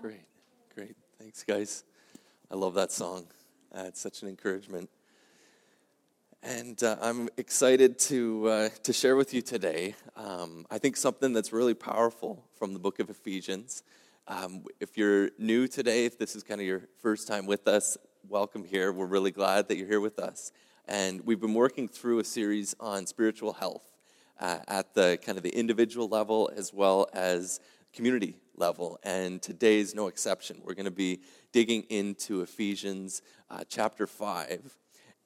Great, great. Thanks, guys. I love that song. Uh, it's such an encouragement. And uh, I'm excited to, uh, to share with you today, um, I think something that's really powerful from the book of Ephesians. Um, if you're new today, if this is kind of your first time with us, welcome here. We're really glad that you're here with us. And we've been working through a series on spiritual health uh, at the kind of the individual level as well as community level. And today is no exception. We're going to be digging into Ephesians uh, chapter 5,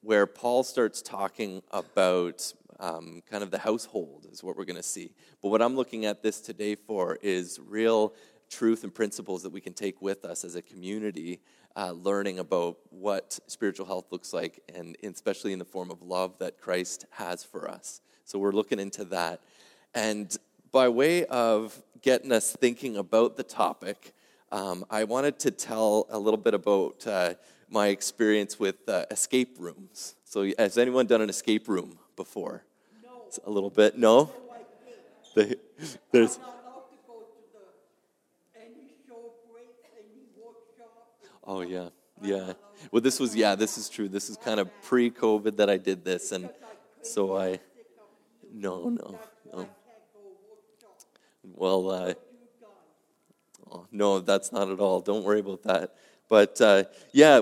where Paul starts talking about um, kind of the household, is what we're going to see. But what I'm looking at this today for is real truth and principles that we can take with us as a community, uh, learning about what spiritual health looks like, and especially in the form of love that Christ has for us. So we're looking into that. And by way of getting us thinking about the topic, um, I wanted to tell a little bit about uh, my experience with uh, escape rooms. So, has anyone done an escape room before? No. A little bit? No? The, there's. Oh yeah, yeah. Well, this was yeah. This is true. This is kind of pre-COVID that I did this, and so I. No, no, no. Well, uh, oh, no, that's not at all. Don't worry about that. But uh, yeah,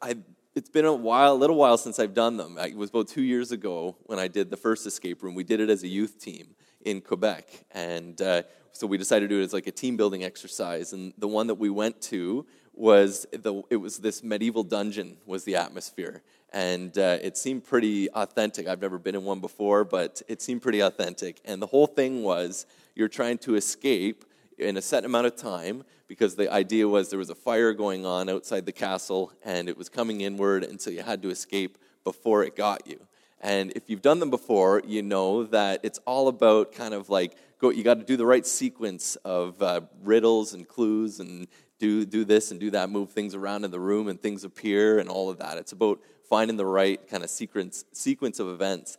I, it's been a while, a little while since I've done them. It was about two years ago when I did the first escape room. We did it as a youth team in Quebec, and uh, so we decided to do it as like a team building exercise. And the one that we went to was the, it was this medieval dungeon was the atmosphere and uh, it seemed pretty authentic. I've never been in one before but it seemed pretty authentic. And the whole thing was you're trying to escape in a set amount of time because the idea was there was a fire going on outside the castle and it was coming inward and so you had to escape before it got you. And if you've done them before you know that it's all about kind of like go you got to do the right sequence of uh, riddles and clues and do do this and do that move things around in the room and things appear and all of that. It's about finding the right kind of sequence sequence of events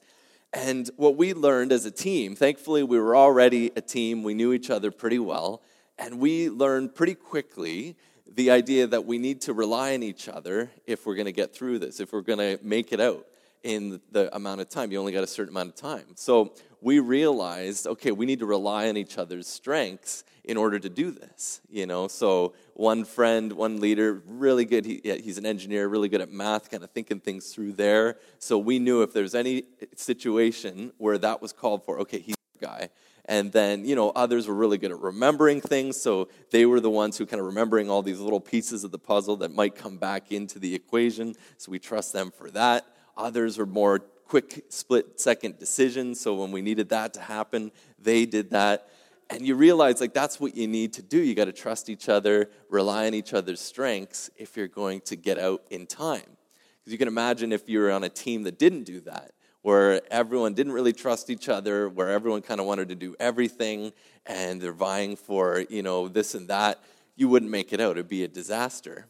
and what we learned as a team, thankfully, we were already a team, we knew each other pretty well, and we learned pretty quickly the idea that we need to rely on each other if we're going to get through this, if we're going to make it out in the amount of time. You only got a certain amount of time. So we realized, okay, we need to rely on each other's strengths in order to do this. You know, so one friend, one leader, really good. He, he's an engineer, really good at math, kind of thinking things through there. So we knew if there's any situation where that was called for, okay, he's the guy. And then, you know, others were really good at remembering things. So they were the ones who kind of remembering all these little pieces of the puzzle that might come back into the equation. So we trust them for that. Others were more quick split second decisions. So when we needed that to happen, they did that and you realize like that's what you need to do. You got to trust each other rely on each other's strengths if you're going to get out in time. Because you can imagine if you were on a team that didn't do that where everyone didn't really trust each other where everyone kind of wanted to do everything and they're vying for you know this and that you wouldn't make it out. It'd be a disaster.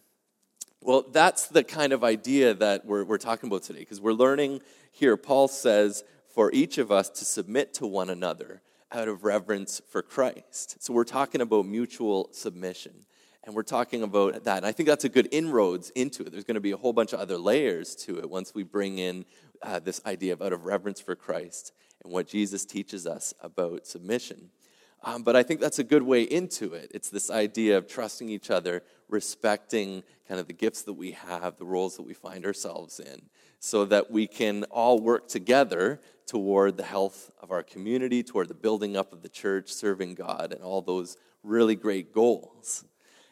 Well that's the kind of idea that we're, we're talking about today because we're learning here. Paul says for each of us to submit to one another out of reverence for Christ. So we're talking about mutual submission. And we're talking about that. And I think that's a good inroads into it. There's going to be a whole bunch of other layers to it once we bring in uh, this idea of out of reverence for Christ and what Jesus teaches us about submission. Um, but I think that's a good way into it. It's this idea of trusting each other, respecting kind of the gifts that we have, the roles that we find ourselves in, so that we can all work together toward the health of our community, toward the building up of the church, serving God, and all those really great goals.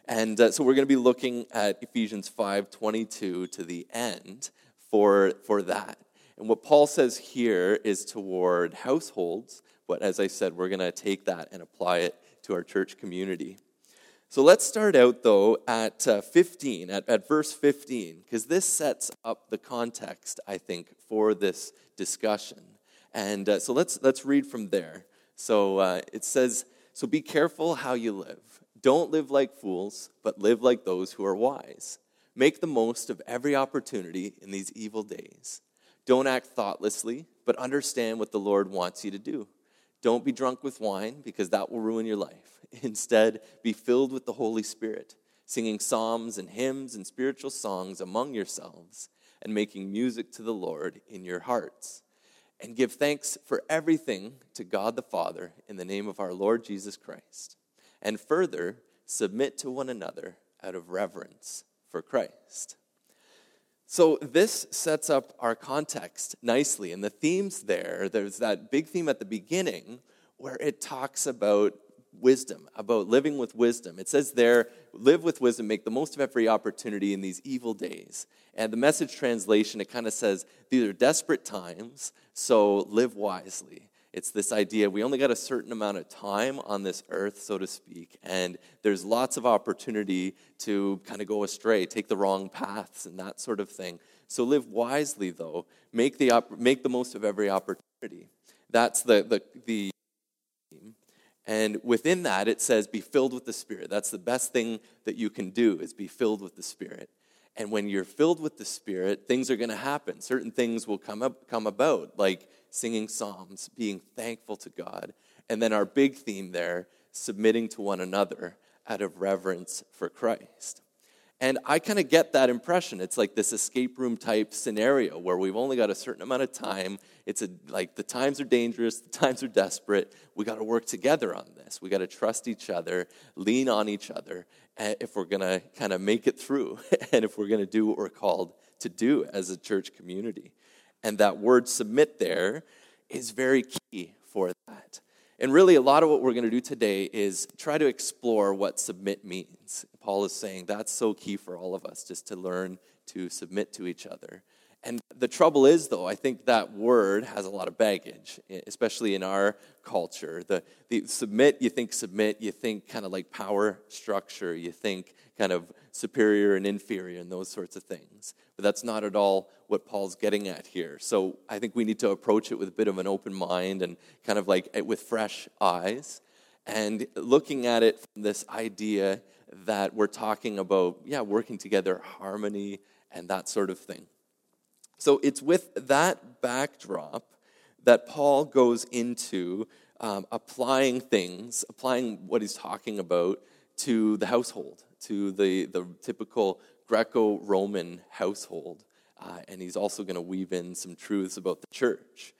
And uh, so we're going to be looking at Ephesians 5:22 to the end for, for that. And what Paul says here is toward households, but as I said, we're going to take that and apply it to our church community. So let's start out, though, at uh, 15, at, at verse 15, because this sets up the context, I think, for this discussion. And uh, so let's, let's read from there. So uh, it says, So be careful how you live. Don't live like fools, but live like those who are wise. Make the most of every opportunity in these evil days. Don't act thoughtlessly, but understand what the Lord wants you to do. Don't be drunk with wine, because that will ruin your life. Instead, be filled with the Holy Spirit. singing psalms and hymns and spiritual songs among yourselves, and making music to the Lord in your hearts. And give thanks for everything to God the Father in the name of our Lord Jesus Christ. And further, submit to one another out of reverence for Christ. So, this sets up our context nicely. And the themes there, there's that big theme at the beginning where it talks about wisdom, about living with wisdom. It says there, live with wisdom, make the most of every opportunity in these evil days. And the message translation, it kind of says, these are desperate times, so live wisely. It's this idea we only got a certain amount of time on this earth, so to speak, and there's lots of opportunity to kind of go astray, take the wrong paths, and that sort of thing. So live wisely, though. Make the, op- make the most of every opportunity. That's the, the, the and within that, it says, be filled with the Spirit. That's the best thing that you can do, is be filled with the Spirit. And when you're filled with the Spirit, things are going to happen. Certain things will come, up, come about, like singing psalms, being thankful to God. And then our big theme there, submitting to one another out of reverence for Christ. And I kind of get that impression. It's like this escape room type scenario where we've only got a certain amount of time. It's a, like the times are dangerous, the times are desperate. We got to work together on this. We got to trust each other, lean on each other if we're going to kind of make it through and if we're going to do what we're called to do as a church community. And that word submit there is very key for that. And really, a lot of what we're going to do today is try to explore what submit means. Paul is saying that's so key for all of us, just to learn to submit to each other. And the trouble is, though, I think that word has a lot of baggage, especially in our culture. The, the submit, you think submit, you think kind of like power structure, you think kind of superior and inferior and those sorts of things. But that's not at all what Paul's getting at here. So I think we need to approach it with a bit of an open mind and kind of like eh, with fresh eyes and looking at it from this idea that we're talking about, yeah, working together, harmony, and that sort of thing. So it's with that backdrop that Paul goes into um, applying things, applying what he's talking about to the household, to the, the typical Greco Roman household. Uh, and he's also going to weave in some truths about the church.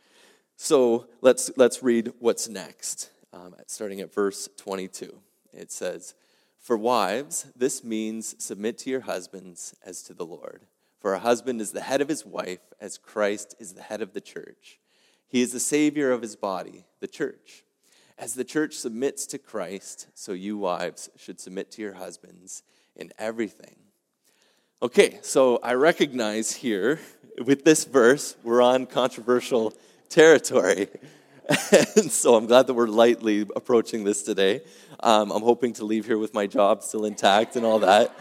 So let's, let's read what's next, um, starting at verse 22. It says, For wives, this means submit to your husbands as to the Lord. For a husband is the head of his wife, as Christ is the head of the church. He is the Savior of his body, the church. As the church submits to Christ, so you wives should submit to your husbands in everything. Okay, so I recognize here with this verse, we're on controversial territory. and so I'm glad that we're lightly approaching this today. Um, I'm hoping to leave here with my job still intact and all that.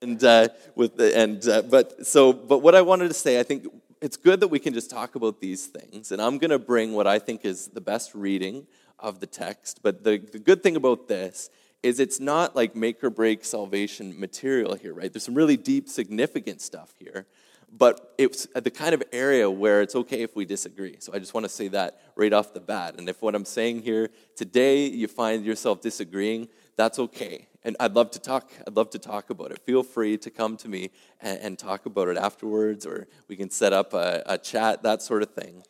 And uh, with the, and uh, but so but what I wanted to say, I think it's good that we can just talk about these things. And I'm going to bring what I think is the best reading of the text. But the, the good thing about this is it's not like make or break salvation material here, right? There's some really deep, significant stuff here, but it's the kind of area where it's okay if we disagree. So I just want to say that right off the bat. And if what I'm saying here today you find yourself disagreeing, that's okay. And I'd love to talk. I'd love to talk about it. Feel free to come to me and, and talk about it afterwards, or we can set up a, a chat, that sort of thing.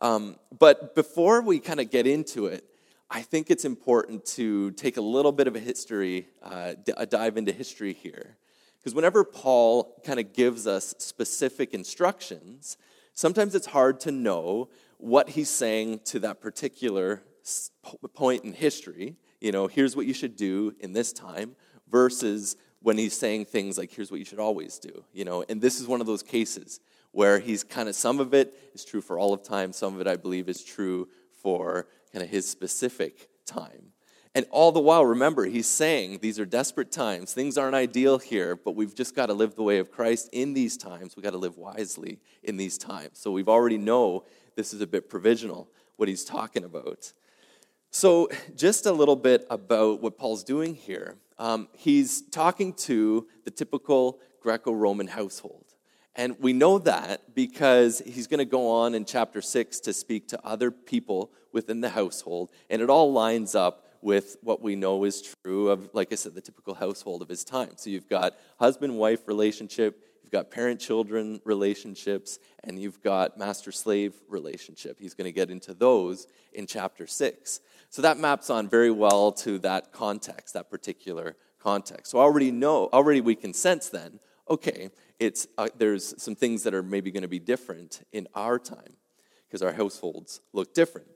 Um, but before we kind of get into it, I think it's important to take a little bit of a history, uh, a dive into history here. Because whenever Paul kind of gives us specific instructions, sometimes it's hard to know what he's saying to that particular point in history. You know, here's what you should do in this time, versus when he's saying things like, here's what you should always do. You know, and this is one of those cases where he's kind of, some of it is true for all of time, some of it, I believe, is true for kind of his specific time. And all the while, remember, he's saying these are desperate times. Things aren't ideal here, but we've just got to live the way of Christ in these times. We've got to live wisely in these times. So we've already know this is a bit provisional, what he's talking about. So, just a little bit about what Paul's doing here. Um, he's talking to the typical Greco Roman household. And we know that because he's going to go on in chapter 6 to speak to other people within the household, and it all lines up with what we know is true of, like I said, the typical household of his time. So you've got husband wife relationship, you've got parent children relationships, and you've got master slave relationship. He's going to get into those in chapter 6. So that maps on very well to that context, that particular context. So already know, already we can sense then, okay, it's, uh, there's some things that are maybe going to be different in our time because our households look different.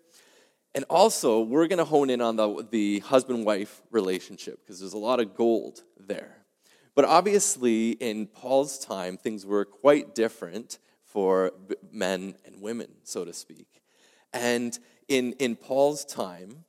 And also, we're going to hone in on the, the husband wife relationship because there's a lot of gold there. But obviously, in Paul's time, things were quite different for men and women, so to speak. And in, in Paul's time,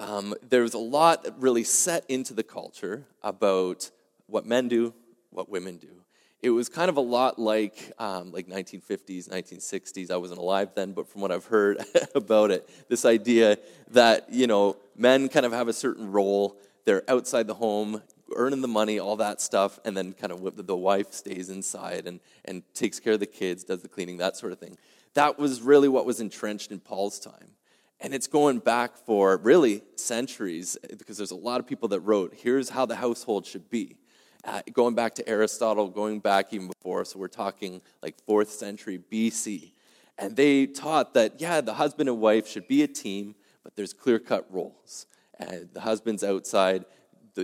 um, there was a lot really set into the culture about what men do, what women do it was kind of a lot like um, like 1950s 1960s i wasn't alive then but from what i've heard about it this idea that you know men kind of have a certain role they're outside the home earning the money all that stuff and then kind of the wife stays inside and, and takes care of the kids does the cleaning that sort of thing. That was really what was entrenched in paul's time. And it's going back for really centuries because there's a lot of people that wrote here's how the household should be Uh, going back to Aristotle, going back even before, so we're talking like fourth century BC. And they taught that, yeah, the husband and wife should be a team, but there's clear cut roles. And the husband's outside,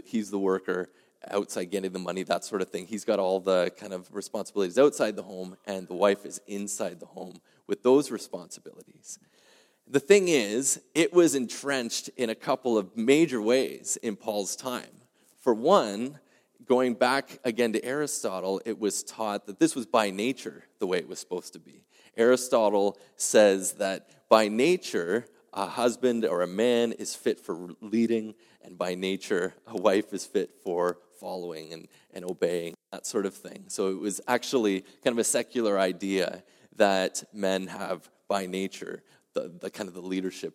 he's the worker, outside getting the money, that sort of thing. He's got all the kind of responsibilities outside the home, and the wife is inside the home with those responsibilities. The thing is, it was entrenched in a couple of major ways in Paul's time. For one, going back again to Aristotle, it was taught that this was by nature the way it was supposed to be. Aristotle says that by nature, a husband or a man is fit for leading, and by nature, a wife is fit for following and, and obeying, that sort of thing. So it was actually kind of a secular idea that men have by nature the, the kind of the leadership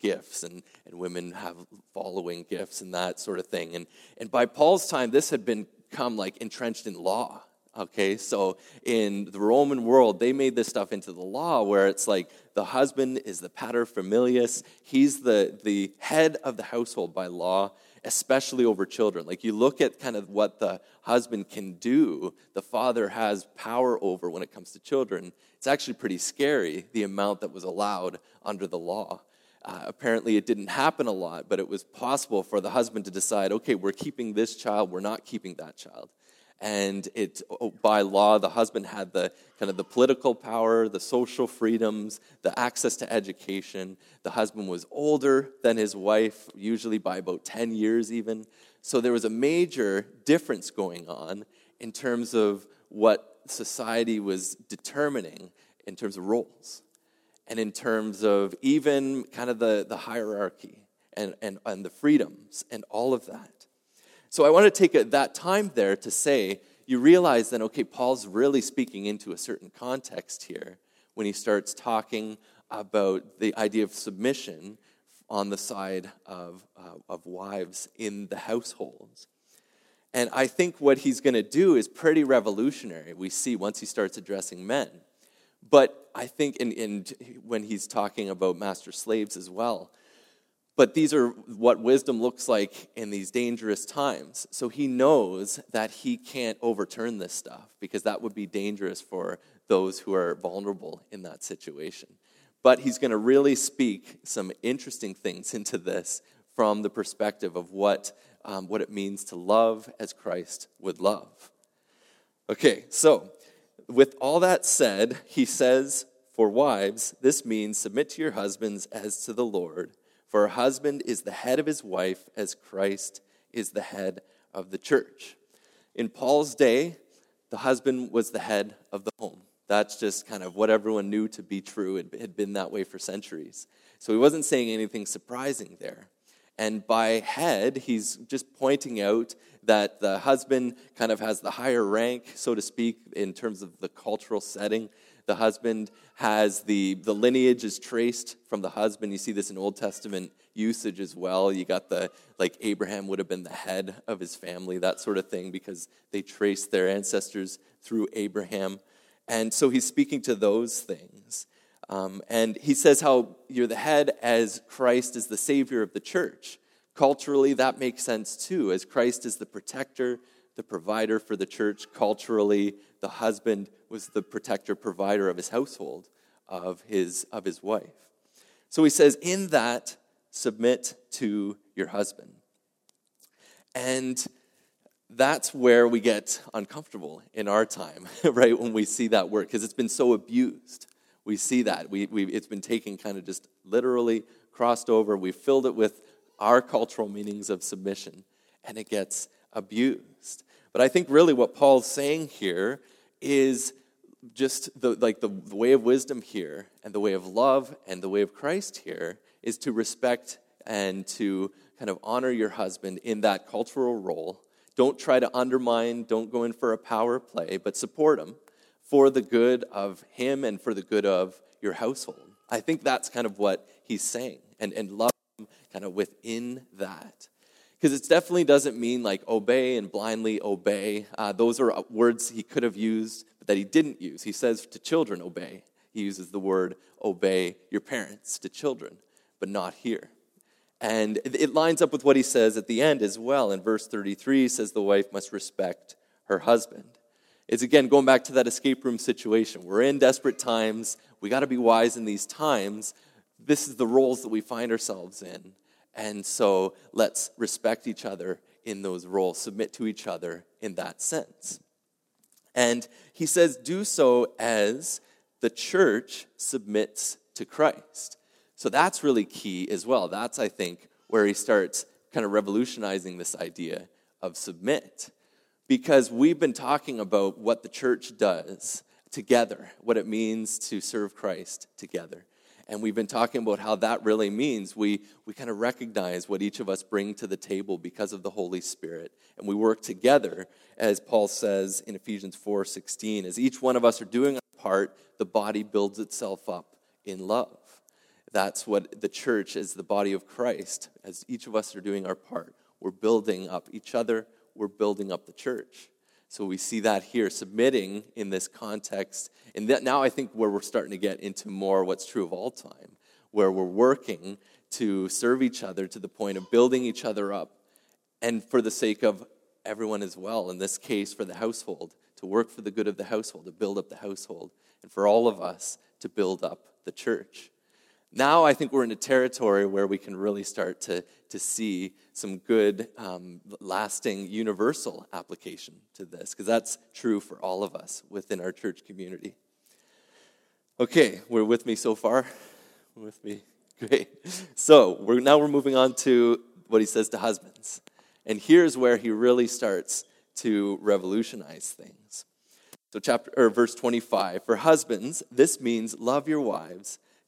gifts and, and women have following gifts and that sort of thing. And, and by Paul's time, this had become like entrenched in law. Okay, so in the Roman world, they made this stuff into the law where it's like the husband is the paterfamilias, he's the, the head of the household by law, especially over children. Like you look at kind of what the husband can do, the father has power over when it comes to children. It's actually pretty scary the amount that was allowed under the law. Uh, apparently, it didn't happen a lot, but it was possible for the husband to decide, okay, we're keeping this child, we're not keeping that child. And it, oh, by law, the husband had the kind of the political power, the social freedoms, the access to education. The husband was older than his wife, usually by about 10 years even. So there was a major difference going on in terms of what society was determining in terms of roles and in terms of even kind of the, the hierarchy and, and, and the freedoms and all of that. So I want to take a, that time there to say, you realize then, okay, Paul's really speaking into a certain context here when he starts talking about the idea of submission on the side of, uh, of wives in the households. And I think what he's going to do is pretty revolutionary, we see once he starts addressing men. But I think in, in, when he's talking about master slaves as well, but these are what wisdom looks like in these dangerous times. So he knows that he can't overturn this stuff because that would be dangerous for those who are vulnerable in that situation. But he's going to really speak some interesting things into this from the perspective of what, um, what it means to love as Christ would love. Okay, so with all that said, he says, For wives, this means submit to your husbands as to the Lord. For a husband is the head of his wife, as Christ is the head of the church. In Paul's day, the husband was the head of the home. That's just kind of what everyone knew to be true. It had been that way for centuries. So he wasn't saying anything surprising there. And by head, he's just pointing out that the husband kind of has the higher rank, so to speak, in terms of the cultural setting. The husband has the, the lineage is traced from the husband. You see this in Old Testament usage as well. You got the, like, Abraham would have been the head of his family, that sort of thing, because they traced their ancestors through Abraham. And so he's speaking to those things. Um, and he says how you're the head as Christ is the savior of the church. Culturally, that makes sense too, as Christ is the protector, the provider for the church. Culturally, the husband was the protector, provider of his household, of his, of his wife. So he says, in that, submit to your husband. And that's where we get uncomfortable in our time, right? When we see that word, because it's been so abused. We see that. We, we, it's been taken kind of just literally crossed over. We filled it with our cultural meanings of submission, and it gets abused. But I think really what Paul's saying here is just the, like the, the way of wisdom here and the way of love and the way of Christ here is to respect and to kind of honor your husband in that cultural role. Don't try to undermine, don't go in for a power play, but support him for the good of him and for the good of your household. I think that's kind of what he's saying, and, and love him kind of within that. Because it definitely doesn't mean like obey and blindly obey. Uh, those are words he could have used, but that he didn't use. He says to children, obey. He uses the word obey your parents to children, but not here. And it lines up with what he says at the end as well. In verse 33, he says the wife must respect her husband. It's again going back to that escape room situation. We're in desperate times. We got to be wise in these times. This is the roles that we find ourselves in. And so let's respect each other in those roles, submit to each other in that sense. And he says, do so as the church submits to Christ. So that's really key as well. That's, I think, where he starts kind of revolutionizing this idea of submit. Because we've been talking about what the church does together, what it means to serve Christ together. And we've been talking about how that really means we, we kind of recognize what each of us bring to the table because of the Holy Spirit. And we work together, as Paul says in Ephesians 4 16. As each one of us are doing our part, the body builds itself up in love. That's what the church is the body of Christ. As each of us are doing our part, we're building up each other, we're building up the church. So we see that here, submitting in this context. And that now I think where we're starting to get into more what's true of all time, where we're working to serve each other to the point of building each other up and for the sake of everyone as well. In this case, for the household, to work for the good of the household, to build up the household, and for all of us to build up the church. Now I think we're in a territory where we can really start to, to see some good, um, lasting, universal application to this, because that's true for all of us within our church community. Okay, we're with me so far? With me? Great. So we're, now we're moving on to what he says to husbands. And here's where he really starts to revolutionize things. So chapter or verse 25, for husbands, this means love your wives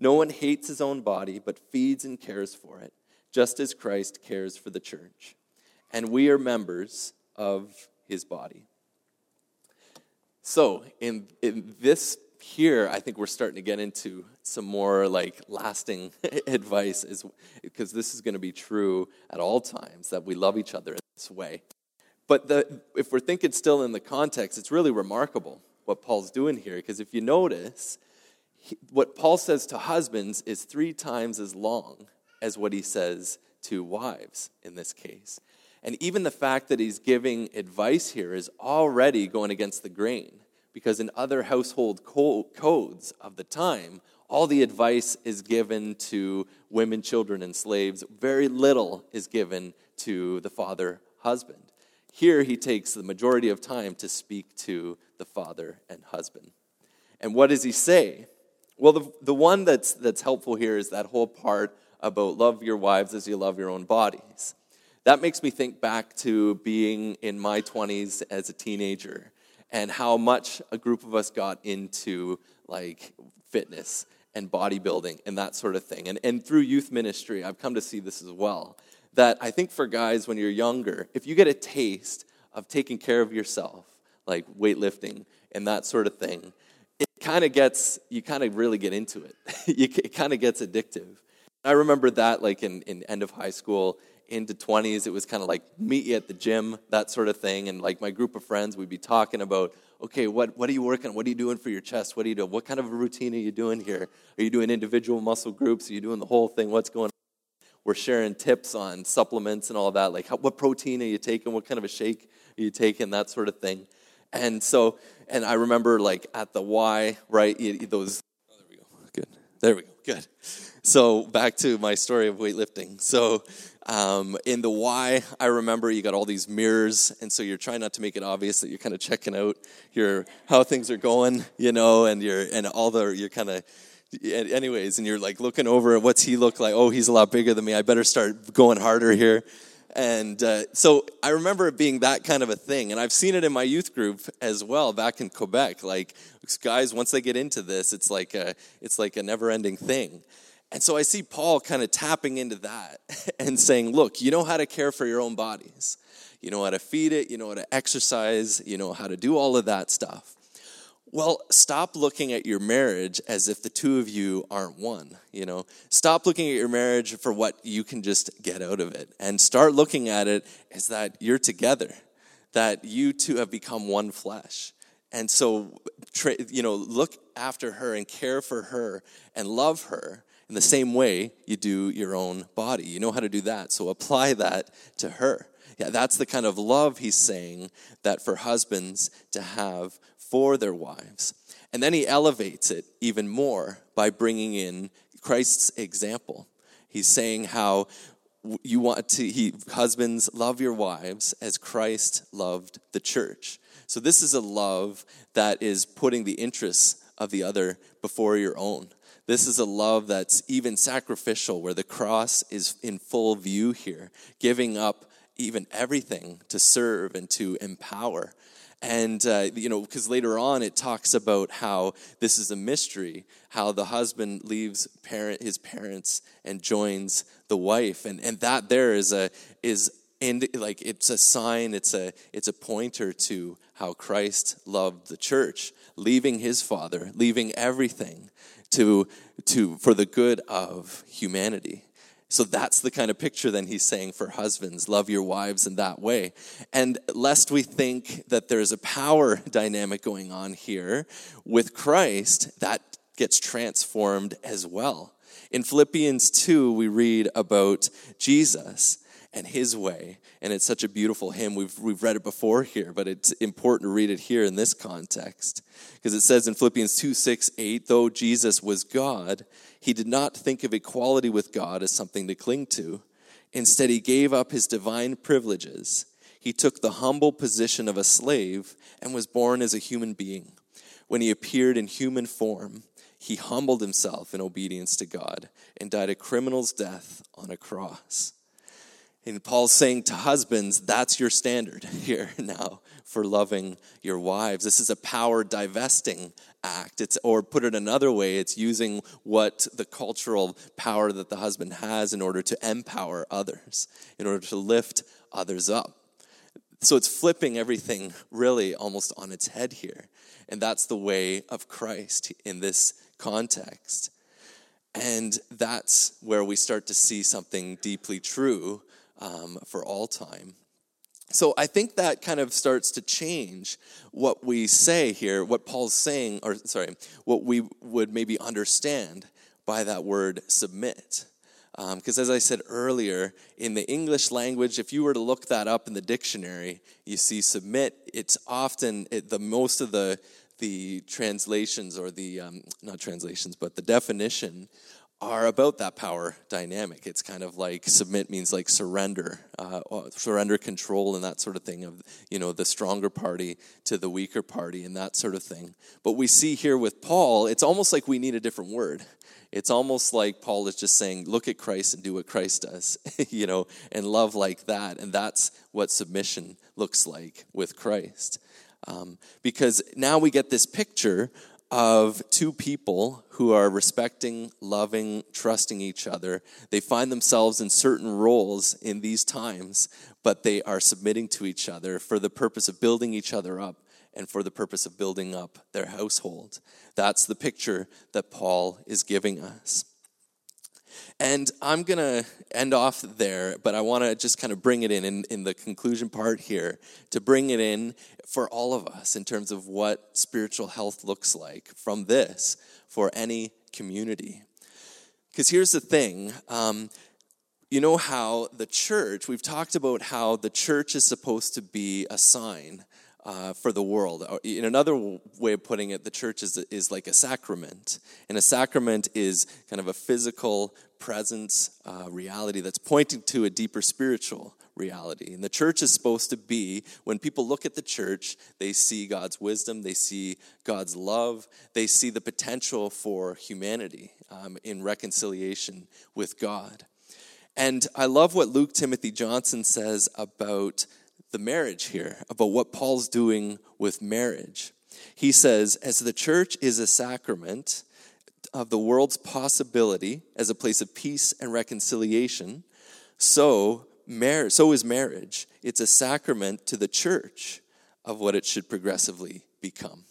No one hates his own body, but feeds and cares for it, just as Christ cares for the church. And we are members of his body. So, in, in this here, I think we're starting to get into some more like lasting advice, is because this is going to be true at all times that we love each other in this way. But the, if we're thinking still in the context, it's really remarkable what Paul's doing here, because if you notice, what Paul says to husbands is three times as long as what he says to wives in this case. And even the fact that he's giving advice here is already going against the grain, because in other household codes of the time, all the advice is given to women, children, and slaves. Very little is given to the father husband. Here, he takes the majority of time to speak to the father and husband. And what does he say? Well, the, the one that's, that's helpful here is that whole part about love your wives as you love your own bodies. That makes me think back to being in my 20s as a teenager and how much a group of us got into like fitness and bodybuilding and that sort of thing. And, and through youth ministry, I've come to see this as well. That I think for guys, when you're younger, if you get a taste of taking care of yourself, like weightlifting and that sort of thing, kind of gets, you kind of really get into it. it kind of gets addictive. I remember that like in, in end of high school into 20s, it was kind of like meet you at the gym, that sort of thing. And like my group of friends, we'd be talking about, okay, what, what are you working What are you doing for your chest? What are you doing? What kind of a routine are you doing here? Are you doing individual muscle groups? Are you doing the whole thing? What's going on? We're sharing tips on supplements and all that. Like, how, what protein are you taking? What kind of a shake are you taking? That sort of thing. And so, and I remember like at the Y, right? Those, oh, there we go. Good. There we go. Good. So back to my story of weightlifting. So um, in the Y, I remember you got all these mirrors, and so you're trying not to make it obvious that you're kind of checking out your how things are going, you know, and you're and all the you're kind of anyways, and you're like looking over at what's he look like? Oh, he's a lot bigger than me. I better start going harder here. And uh, so I remember it being that kind of a thing. And I've seen it in my youth group as well back in Quebec. Like, guys, once they get into this, it's like a, it's like a never ending thing. And so I see Paul kind of tapping into that and saying, look, you know how to care for your own bodies. You know how to feed it, you know how to exercise, you know how to do all of that stuff. Well, stop looking at your marriage as if the two of you aren't one, you know. Stop looking at your marriage for what you can just get out of it and start looking at it as that you're together, that you two have become one flesh. And so, you know, look after her and care for her and love her in the same way you do your own body. You know how to do that, so apply that to her. Yeah, that's the kind of love he's saying that for husbands to have for their wives. And then he elevates it even more by bringing in Christ's example. He's saying how you want to he husbands love your wives as Christ loved the church. So this is a love that is putting the interests of the other before your own. This is a love that's even sacrificial, where the cross is in full view here, giving up even everything to serve and to empower. And, uh, you know, because later on it talks about how this is a mystery, how the husband leaves parent, his parents and joins the wife. And, and that there is a, is and like it's a sign it's a it's a pointer to how christ loved the church leaving his father leaving everything to, to, for the good of humanity. So that's the kind of picture then he's saying for husbands love your wives in that way. And lest we think that there's a power dynamic going on here with Christ, that gets transformed as well. In Philippians 2, we read about Jesus and his way. And it's such a beautiful hymn. We've, we've read it before here, but it's important to read it here in this context. Because it says in Philippians 2 6, 8, though Jesus was God, he did not think of equality with God as something to cling to. Instead, he gave up his divine privileges. He took the humble position of a slave and was born as a human being. When he appeared in human form, he humbled himself in obedience to God and died a criminal's death on a cross. And Paul's saying to husbands, that's your standard here now for loving your wives. This is a power divesting act. It's, or put it another way, it's using what the cultural power that the husband has in order to empower others, in order to lift others up. So it's flipping everything really almost on its head here. And that's the way of Christ in this context. And that's where we start to see something deeply true um, for all time. So I think that kind of starts to change what we say here, what Paul's saying, or sorry, what we would maybe understand by that word submit. Because um, as I said earlier, in the English language, if you were to look that up in the dictionary, you see submit. It's often it, the most of the the translations or the um, not translations, but the definition are about that power dynamic. It's kind of like submit means like surrender, uh, surrender control and that sort of thing of, you know, the stronger party to the weaker party and that sort of thing. But we see here with Paul, it's almost like we need a different word. It's almost like Paul is just saying, look at Christ and do what Christ does, you know, and love like that. And that's what submission looks like with Christ. Um, because now we get this picture of two people who are respecting, loving, trusting each other. They find themselves in certain roles in these times, but they are submitting to each other for the purpose of building each other up and for the purpose of building up their household. That's the picture that Paul is giving us. And I'm going to end off there, but I want to just kind of bring it in, in in the conclusion part here to bring it in for all of us in terms of what spiritual health looks like from this for any community. Because here's the thing um, you know how the church, we've talked about how the church is supposed to be a sign uh, for the world. Uh, in another way of putting it, the church is, is like a sacrament. And a sacrament is kind of a physical presence uh, reality that's pointing to a deeper spiritual reality. And the church is supposed to be, when people look at the church, they see God's wisdom, they see God's love, they see the potential for humanity um, in reconciliation with God. And I love what Luke Timothy Johnson says about the marriage here, about what Paul's doing with marriage. He says, as the church is a sacrament of the world's possibility as a place of peace and reconciliation, so, so is marriage. It's a sacrament to the church of what it should progressively become.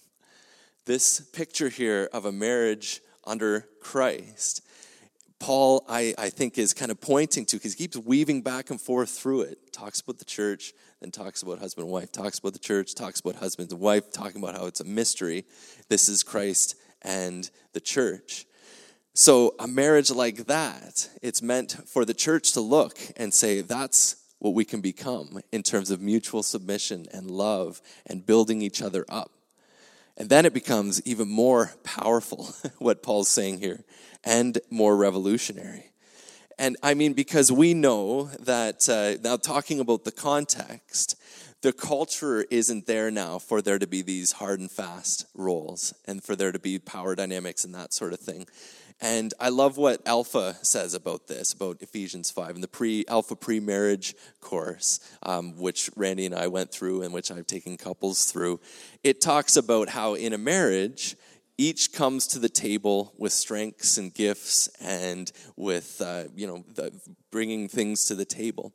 This picture here of a marriage under Christ Paul, I, I think, is kind of pointing to because he keeps weaving back and forth through it. Talks about the church, then talks about husband and wife, talks about the church, talks about husband and wife, talking about how it's a mystery. This is Christ and the church. So, a marriage like that, it's meant for the church to look and say, that's what we can become in terms of mutual submission and love and building each other up. And then it becomes even more powerful, what Paul's saying here and more revolutionary. And I mean, because we know that, uh, now talking about the context, the culture isn't there now for there to be these hard and fast roles and for there to be power dynamics and that sort of thing. And I love what Alpha says about this, about Ephesians 5, and the pre Alpha pre marriage course, um, which Randy and I went through and which I've taken couples through. It talks about how in a marriage, each comes to the table with strengths and gifts and with uh, you know the, bringing things to the table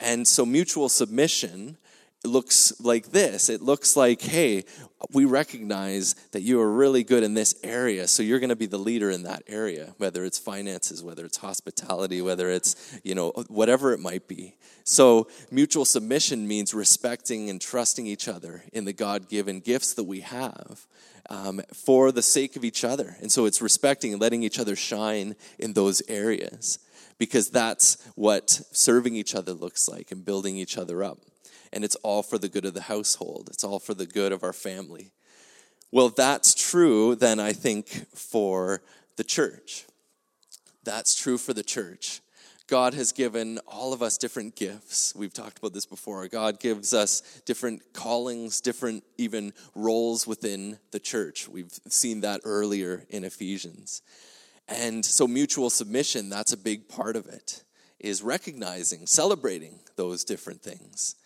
and so mutual submission looks like this it looks like hey we recognize that you are really good in this area so you're going to be the leader in that area whether it's finances whether it's hospitality whether it's you know whatever it might be so mutual submission means respecting and trusting each other in the god-given gifts that we have um, for the sake of each other. And so it's respecting and letting each other shine in those areas because that's what serving each other looks like and building each other up. And it's all for the good of the household, it's all for the good of our family. Well, that's true, then I think, for the church. That's true for the church. God has given all of us different gifts. We've talked about this before. God gives us different callings, different even roles within the church. We've seen that earlier in Ephesians. And so mutual submission, that's a big part of it, is recognizing, celebrating those different things.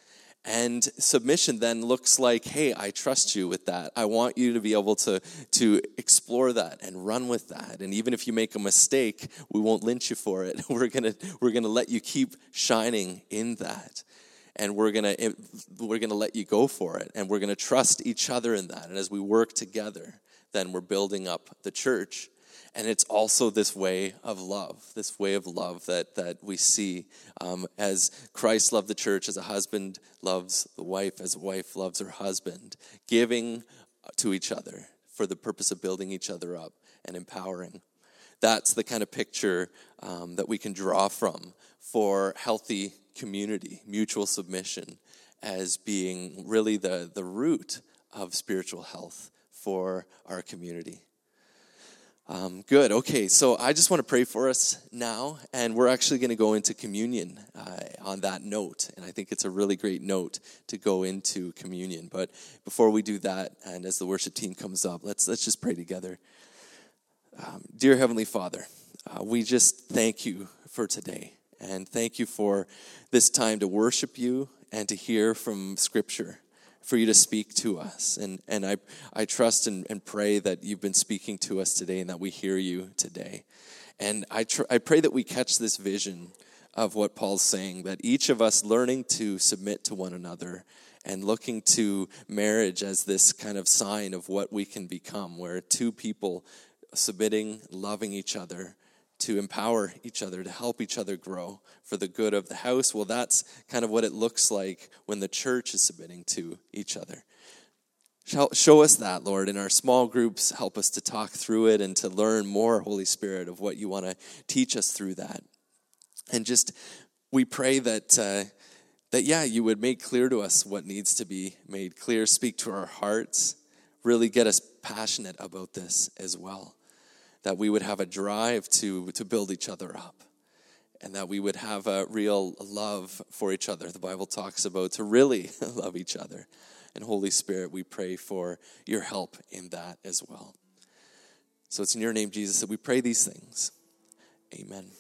And submission then looks like, hey, I trust you with that. I want you to be able to, to explore that and run with that. And even if you make a mistake, we won't lynch you for it. We're gonna, we're gonna let you keep shining in that. And we're gonna, eh, we're gonna let you go for it. And we're gonna trust each other in that. And as we work together, then we're building up the church and it's also this way of love, this way of love that, that we see um, as Christ loved the church, as a husband loves the wife, as a wife loves her husband, giving to each other for the purpose of building each other up and empowering. That's the kind of picture um, that we can draw from for healthy community, mutual submission, as being really the, the root of spiritual health for our community. Um, good. Okay, so I just want to pray for us now, and we're actually going to go into communion uh, on that note. And I think it's a really great note to go into communion. But before we do that, and as the worship team comes up, let's let's just pray together. Um, dear Heavenly Father, uh, we just thank you for today, and thank you for this time to worship you and to hear from Scripture. For you to speak to us. And, and I, I trust and, and pray that you've been speaking to us today and that we hear you today. And I, tr- I pray that we catch this vision of what Paul's saying that each of us learning to submit to one another and looking to marriage as this kind of sign of what we can become, where two people submitting, loving each other, to empower each other, to help each other grow for the good of the house. Well, that's kind of what it looks like when the church is submitting to each other. Show us that, Lord, in our small groups. Help us to talk through it and to learn more, Holy Spirit, of what you want to teach us through that. And just, we pray that, uh, that, yeah, you would make clear to us what needs to be made clear, speak to our hearts, really get us passionate about this as well that we would have a drive to, to build each other up and that we would have a real love for each other. The Bible talks about to really love each other. And Holy Spirit, we pray for your help in that as well. So it's in your name, Jesus, that we pray these things. Amen.